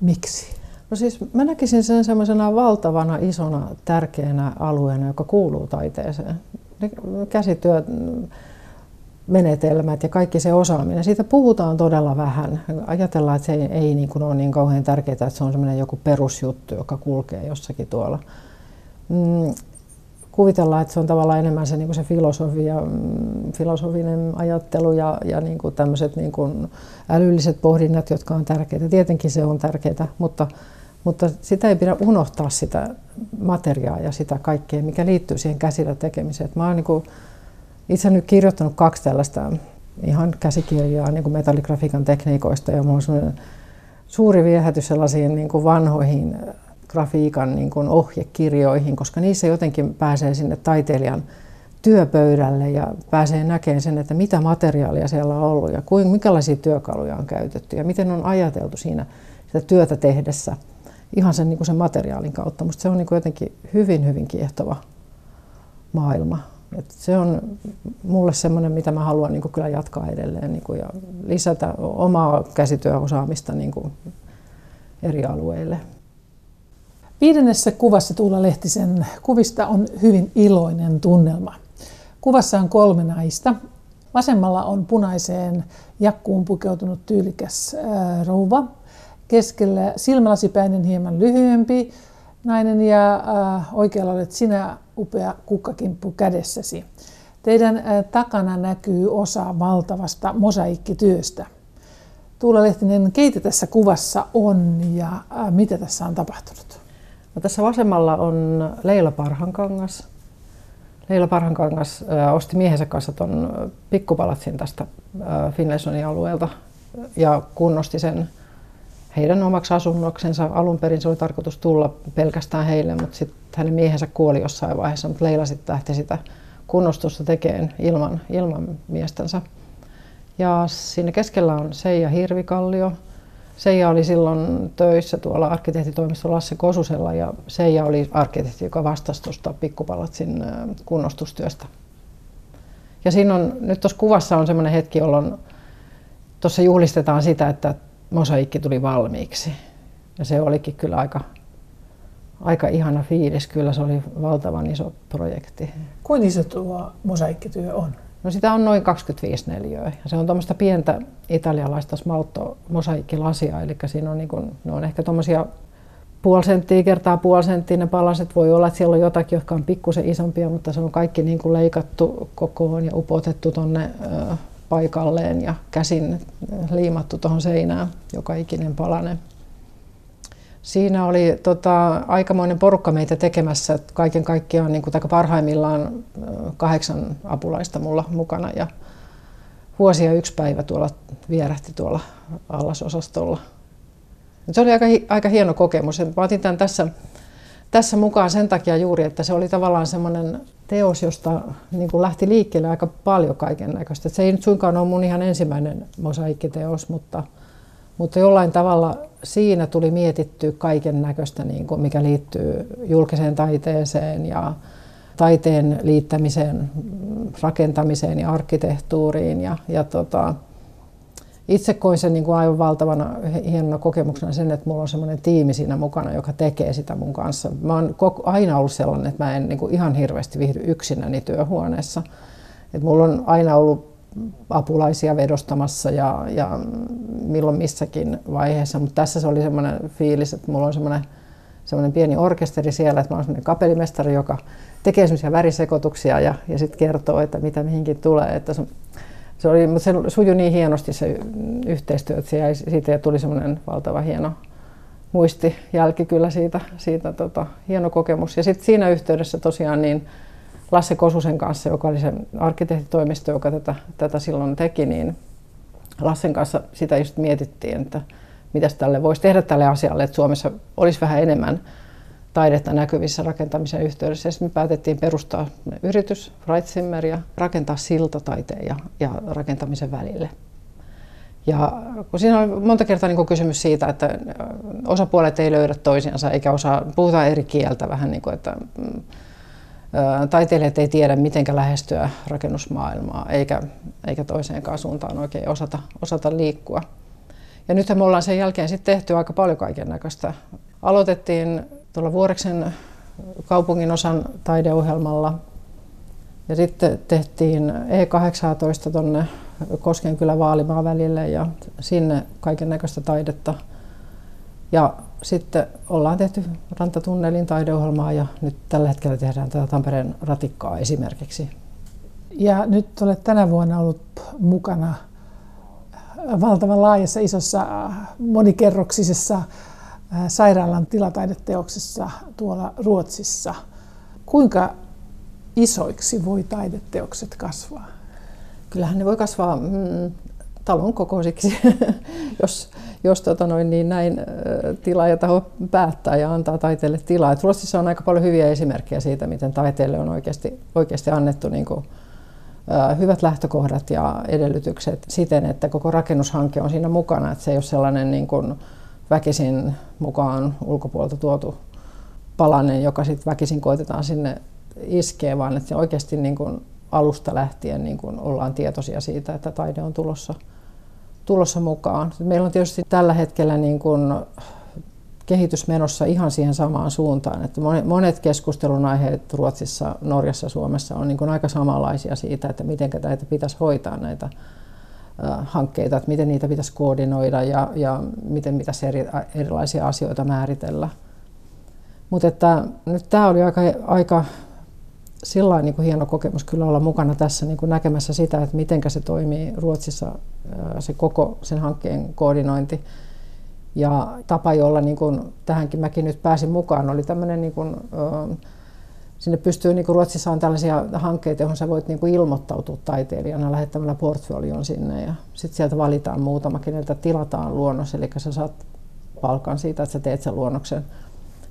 Miksi? No siis mä näkisin sen semmoisena valtavana, isona, tärkeänä alueena, joka kuuluu taiteeseen. Käsityö menetelmät ja kaikki se osaaminen, siitä puhutaan todella vähän. Ajatellaan, että se ei, ei niin kuin ole niin kauhean tärkeää, että se on semmoinen joku perusjuttu, joka kulkee jossakin tuolla. Mm, kuvitellaan, että se on tavallaan enemmän se, niin kuin se filosofia, mm, filosofinen ajattelu ja, ja niin kuin tämmöiset niin kuin älylliset pohdinnat, jotka on tärkeitä. Tietenkin se on tärkeää, mutta, mutta sitä ei pidä unohtaa sitä materiaa ja sitä kaikkea, mikä liittyy siihen käsillä tekemiseen. mä oon niin kuin, itse nyt kirjoittanut kaksi tällaista ihan käsikirjaa niin kuin metalligrafiikan tekniikoista ja minulla on suuri viehätys sellaisiin niin kuin vanhoihin grafiikan niin kuin ohjekirjoihin, koska niissä jotenkin pääsee sinne taiteilijan työpöydälle ja pääsee näkemään sen, että mitä materiaalia siellä on ollut ja kuinka, minkälaisia työkaluja on käytetty ja miten on ajateltu siinä sitä työtä tehdessä ihan sen, niin kuin sen materiaalin kautta. Minusta se on niin kuin jotenkin hyvin, hyvin kiehtova maailma. Et se on mulle semmoinen, mitä mä haluan niin kyllä jatkaa edelleen niin ja lisätä omaa käsityöosaamista niin eri alueille. Viidennessä kuvassa Tuula Lehtisen kuvista on hyvin iloinen tunnelma. Kuvassa on kolme naista. Vasemmalla on punaiseen jakkuun pukeutunut tyylikäs ää, rouva. Keskellä silmälasipäinen hieman lyhyempi nainen ja oikealla olet sinä upea kukkakimppu kädessäsi. Teidän takana näkyy osa valtavasta mosaikkityöstä. Tuula Lehtinen, keitä tässä kuvassa on ja mitä tässä on tapahtunut? No, tässä vasemmalla on Leila Parhankangas. Leila Parhankangas osti miehensä kanssa tuon pikkupalatsin tästä Finlaysonin alueelta ja kunnosti sen heidän omaksi asunnoksensa. Alun perin se oli tarkoitus tulla pelkästään heille, mutta sitten hänen miehensä kuoli jossain vaiheessa, mutta Leila sitten lähti sitä kunnostusta tekemään ilman, ilman miestänsä. Ja siinä keskellä on Seija Hirvikallio. Seija oli silloin töissä tuolla arkkitehtitoimisto Lasse Kosusella ja Seija oli arkkitehti, joka vastasi tuosta pikkupalatsin kunnostustyöstä. Ja siinä on, nyt tuossa kuvassa on semmoinen hetki, jolloin tuossa juhlistetaan sitä, että mosaikki tuli valmiiksi. Ja se olikin kyllä aika, aika ihana fiilis. Kyllä se oli valtavan iso projekti. Kuinka iso tuo mosaikkityö on? No sitä on noin 25 neliöä. Ja se on tuommoista pientä italialaista smalto mosaikkilasia, eli siinä on, niin kuin, ne on ehkä tuommoisia puoli senttiä kertaa puoli senttiä ne palaset. Voi olla, että siellä on jotakin, jotka on pikkusen isompia, mutta se on kaikki niin kuin leikattu kokoon ja upotettu tuonne paikalleen ja käsin liimattu tuohon seinään joka ikinen palanen. Siinä oli tota, aikamoinen porukka meitä tekemässä. Kaiken kaikkiaan niin kuin, parhaimmillaan kahdeksan apulaista mulla mukana ja vuosia yksi päivä tuolla vierähti tuolla allasosastolla. Se oli aika, aika hieno kokemus. Mä otin tämän tässä tässä mukaan sen takia juuri, että se oli tavallaan semmoinen teos, josta niin kuin lähti liikkeelle aika paljon kaiken näköistä. Se ei nyt suinkaan ole mun ihan ensimmäinen mosaikkiteos, mutta, mutta jollain tavalla siinä tuli mietitty kaiken näköistä, niin kuin mikä liittyy julkiseen taiteeseen ja taiteen liittämiseen, rakentamiseen ja arkkitehtuuriin. Ja, ja tota, itse koin sen niin kuin aivan valtavana hienona kokemuksena sen, että mulla on semmoinen tiimi siinä mukana, joka tekee sitä mun kanssa. Mä oon aina ollut sellainen, että mä en niin kuin ihan hirveästi viihdy yksinäni työhuoneessa. Et mulla on aina ollut apulaisia vedostamassa ja, ja milloin missäkin vaiheessa, mutta tässä se oli semmoinen fiilis, että mulla on semmoinen, semmoinen pieni orkesteri siellä, että mä oon semmoinen kapellimestari, joka tekee semmoisia värisekoituksia ja, ja sitten kertoo, että mitä mihinkin tulee. Että se, se, oli, mutta se sujui niin hienosti se yhteistyö, että jäi, siitä tuli semmoinen valtava hieno muistijälki kyllä siitä, siitä tota, hieno kokemus. Ja sitten siinä yhteydessä tosiaan niin Lasse Kosusen kanssa, joka oli se arkkitehtitoimisto, joka tätä, tätä silloin teki, niin Lassen kanssa sitä just mietittiin, että mitä tälle voisi tehdä tälle asialle, että Suomessa olisi vähän enemmän taidetta näkyvissä rakentamisen yhteydessä. Ja me päätettiin perustaa yritys, Freitzimmer, ja rakentaa silta taiteen ja, ja rakentamisen välille. Ja kun siinä on monta kertaa niin kysymys siitä, että osapuolet ei löydä toisiansa eikä osaa, puhutaan eri kieltä vähän niin kuin, että mm, taiteilijat ei tiedä, miten lähestyä rakennusmaailmaa eikä, eikä toiseenkaan suuntaan oikein osata, osata liikkua. Ja nythän me ollaan sen jälkeen sitten tehty aika paljon kaiken näköistä. Aloitettiin tuolla Vuoreksen kaupungin osan taideohjelmalla. Ja sitten tehtiin E18 tuonne Koskenkylä Vaalimaan välille ja sinne kaiken näköistä taidetta. Ja sitten ollaan tehty Rantatunnelin taideohjelmaa ja nyt tällä hetkellä tehdään tätä Tampereen ratikkaa esimerkiksi. Ja nyt olet tänä vuonna ollut mukana valtavan laajassa, isossa, monikerroksisessa sairaalan tilataideteoksessa tuolla Ruotsissa. Kuinka isoiksi voi taideteokset kasvaa? Kyllähän ne voi kasvaa mm, talon kokoisiksi, jos, jos tota noin, niin näin ja taho päättää ja antaa taiteelle tilaa. Et Ruotsissa on aika paljon hyviä esimerkkejä siitä, miten taiteelle on oikeasti, oikeasti annettu niin kuin, hyvät lähtökohdat ja edellytykset siten, että koko rakennushanke on siinä mukana, että se ei ole sellainen niin kuin, väkisin mukaan ulkopuolelta tuotu palanen, joka sitten väkisin koitetaan sinne iskeä, vaan että oikeasti niin kuin alusta lähtien niin kuin ollaan tietoisia siitä, että taide on tulossa, tulossa mukaan. Meillä on tietysti tällä hetkellä niin kuin kehitys menossa ihan siihen samaan suuntaan. Että monet keskustelun aiheet Ruotsissa, Norjassa, Suomessa on niin kuin aika samanlaisia siitä, että miten näitä pitäisi hoitaa näitä hankkeita, että miten niitä pitäisi koordinoida ja, ja miten pitäisi eri, erilaisia asioita määritellä. Mutta että nyt tämä oli aika, aika sillä niin kuin hieno kokemus kyllä olla mukana tässä niin kuin näkemässä sitä, että miten se toimii Ruotsissa, se koko sen hankkeen koordinointi. Ja tapa, jolla niin kuin tähänkin mäkin nyt pääsin mukaan, oli tämmöinen niin kuin, sinne pystyy, niin kuin Ruotsissa on tällaisia hankkeita, joihin sä voit niin kuin ilmoittautua taiteilijana lähettämällä portfolion sinne ja sitten sieltä valitaan muutama, keneltä tilataan luonnos, eli sä saat palkan siitä, että sä teet sen luonnoksen.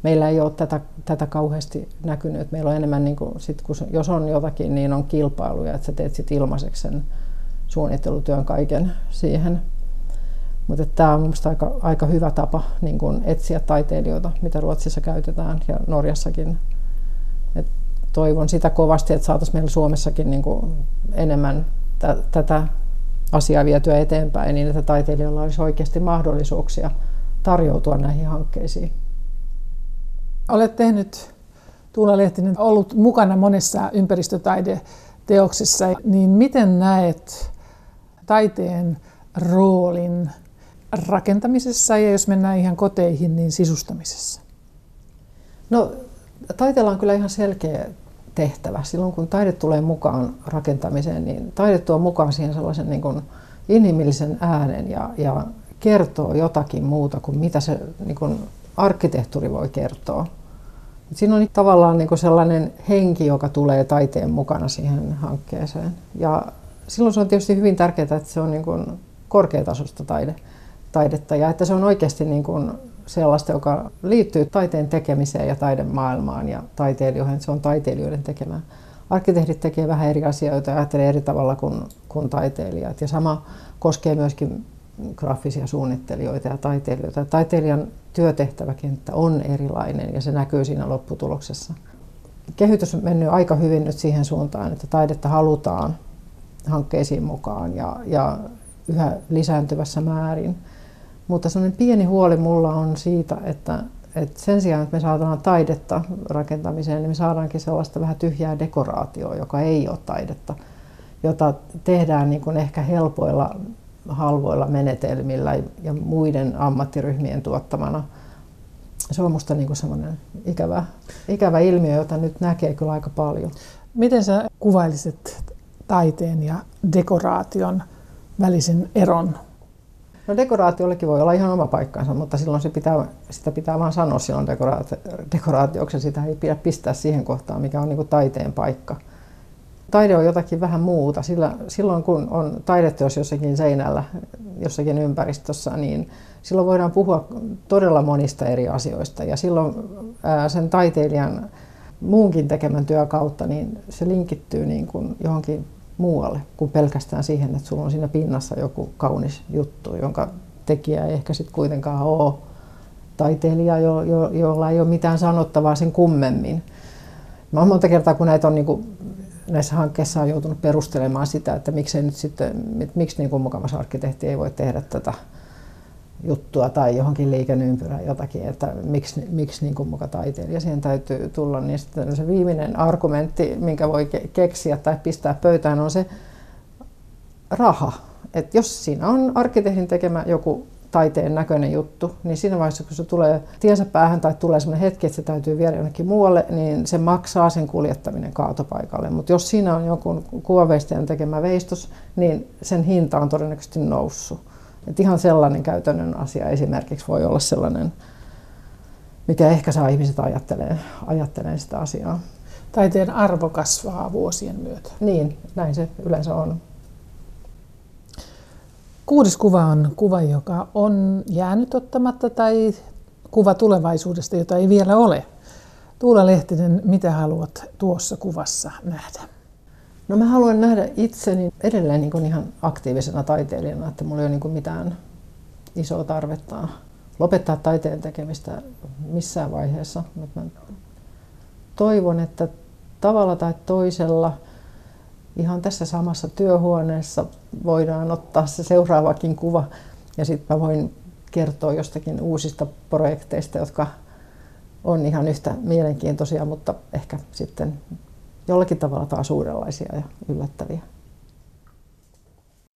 Meillä ei ole tätä, tätä kauheasti näkynyt. Meillä on enemmän, niin kuin, sit, kun, jos on jotakin, niin on kilpailuja, että sä teet sit ilmaiseksi sen suunnittelutyön kaiken siihen. Mutta tämä on minusta aika, aika hyvä tapa niin kun etsiä taiteilijoita, mitä Ruotsissa käytetään ja Norjassakin. Et toivon sitä kovasti, että saataisiin meillä Suomessakin niin kuin enemmän t- tätä asiaa vietyä eteenpäin niin, että taiteilijoilla olisi oikeasti mahdollisuuksia tarjoutua näihin hankkeisiin. Olet tehnyt, Tuula Lehtinen, ollut mukana monessa ympäristötaideteoksessa, niin miten näet taiteen roolin rakentamisessa ja jos mennään ihan koteihin, niin sisustamisessa? No, taiteella on kyllä ihan selkeä tehtävä. Silloin kun taide tulee mukaan rakentamiseen, niin taide tuo mukaan siihen sellaisen niin kuin inhimillisen äänen ja, ja kertoo jotakin muuta kuin mitä se niin kuin arkkitehtuuri voi kertoa. Siinä on tavallaan niin kuin sellainen henki, joka tulee taiteen mukana siihen hankkeeseen. Ja silloin se on tietysti hyvin tärkeää, että se on niin kuin korkeatasoista taide, taidetta ja että se on oikeasti niin kuin sellaista, joka liittyy taiteen tekemiseen ja taidemaailmaan ja taiteilijoihin. Se on taiteilijoiden tekemään. Arkkitehdit tekee vähän eri asioita ja ajattelee eri tavalla kuin, kuin taiteilijat. Ja sama koskee myöskin graafisia suunnittelijoita ja taiteilijoita. Taiteilijan työtehtäväkenttä on erilainen ja se näkyy siinä lopputuloksessa. Kehitys on mennyt aika hyvin nyt siihen suuntaan, että taidetta halutaan hankkeisiin mukaan ja, ja yhä lisääntyvässä määrin. Mutta sellainen pieni huoli mulla on siitä, että, että sen sijaan, että me saadaan taidetta rakentamiseen, niin me saadaankin sellaista vähän tyhjää dekoraatioa, joka ei ole taidetta, jota tehdään niin kuin ehkä helpoilla, halvoilla menetelmillä ja muiden ammattiryhmien tuottamana. Se on minusta niin semmoinen ikävä, ikävä ilmiö, jota nyt näkee kyllä aika paljon. Miten sä kuvailisit taiteen ja dekoraation välisen eron No dekoraatiollekin voi olla ihan oma paikkansa, mutta silloin se pitää, sitä pitää vaan sanoa silloin dekoraatio, dekoraatioksi. Sitä ei pidä pistää siihen kohtaan, mikä on niin taiteen paikka. Taide on jotakin vähän muuta. Sillä, silloin kun on taideteos jossakin seinällä, jossakin ympäristössä, niin silloin voidaan puhua todella monista eri asioista. Ja silloin ää, sen taiteilijan muunkin tekemän työ kautta, niin se linkittyy niin kuin johonkin muualle kuin pelkästään siihen, että sulla on siinä pinnassa joku kaunis juttu, jonka tekijä ei ehkä sitten kuitenkaan ole taiteilija, jo, jo, jolla ei ole mitään sanottavaa sen kummemmin. Mä monta kertaa, kun näitä on niin kuin, näissä hankkeissa on joutunut perustelemaan sitä, että miksei nyt sitten, miksi niin kuin arkkitehti ei voi tehdä tätä juttua tai johonkin liikenneympyrään jotakin, että miksi, miksi niin muka taiteilija siihen täytyy tulla, niin sitten se viimeinen argumentti, minkä voi keksiä tai pistää pöytään, on se raha. Et jos siinä on arkkitehdin tekemä joku taiteen näköinen juttu, niin siinä vaiheessa, kun se tulee tiensä päähän tai tulee sellainen hetki, että se täytyy viedä jonnekin muualle, niin se maksaa sen kuljettaminen kaatopaikalle. Mutta jos siinä on joku kuvaveistäjän tekemä veistos, niin sen hinta on todennäköisesti noussut. Et ihan sellainen käytännön asia esimerkiksi voi olla sellainen, mikä ehkä saa ihmiset ajattelemaan, ajattelemaan sitä asiaa. Taiteen arvo kasvaa vuosien myötä. Niin, näin se yleensä on. Kuudes kuva on kuva, joka on jäänyt ottamatta tai kuva tulevaisuudesta, jota ei vielä ole. Tuula Lehtinen, mitä haluat tuossa kuvassa nähdä? No mä haluan nähdä itseni edelleen niin kuin ihan aktiivisena taiteilijana, että mulla ei ole niin kuin mitään isoa tarvetta lopettaa taiteen tekemistä missään vaiheessa. Mä toivon, että tavalla tai toisella ihan tässä samassa työhuoneessa voidaan ottaa se seuraavakin kuva ja sitten mä voin kertoa jostakin uusista projekteista, jotka on ihan yhtä mielenkiintoisia, mutta ehkä sitten jollakin tavalla taas uudenlaisia ja yllättäviä.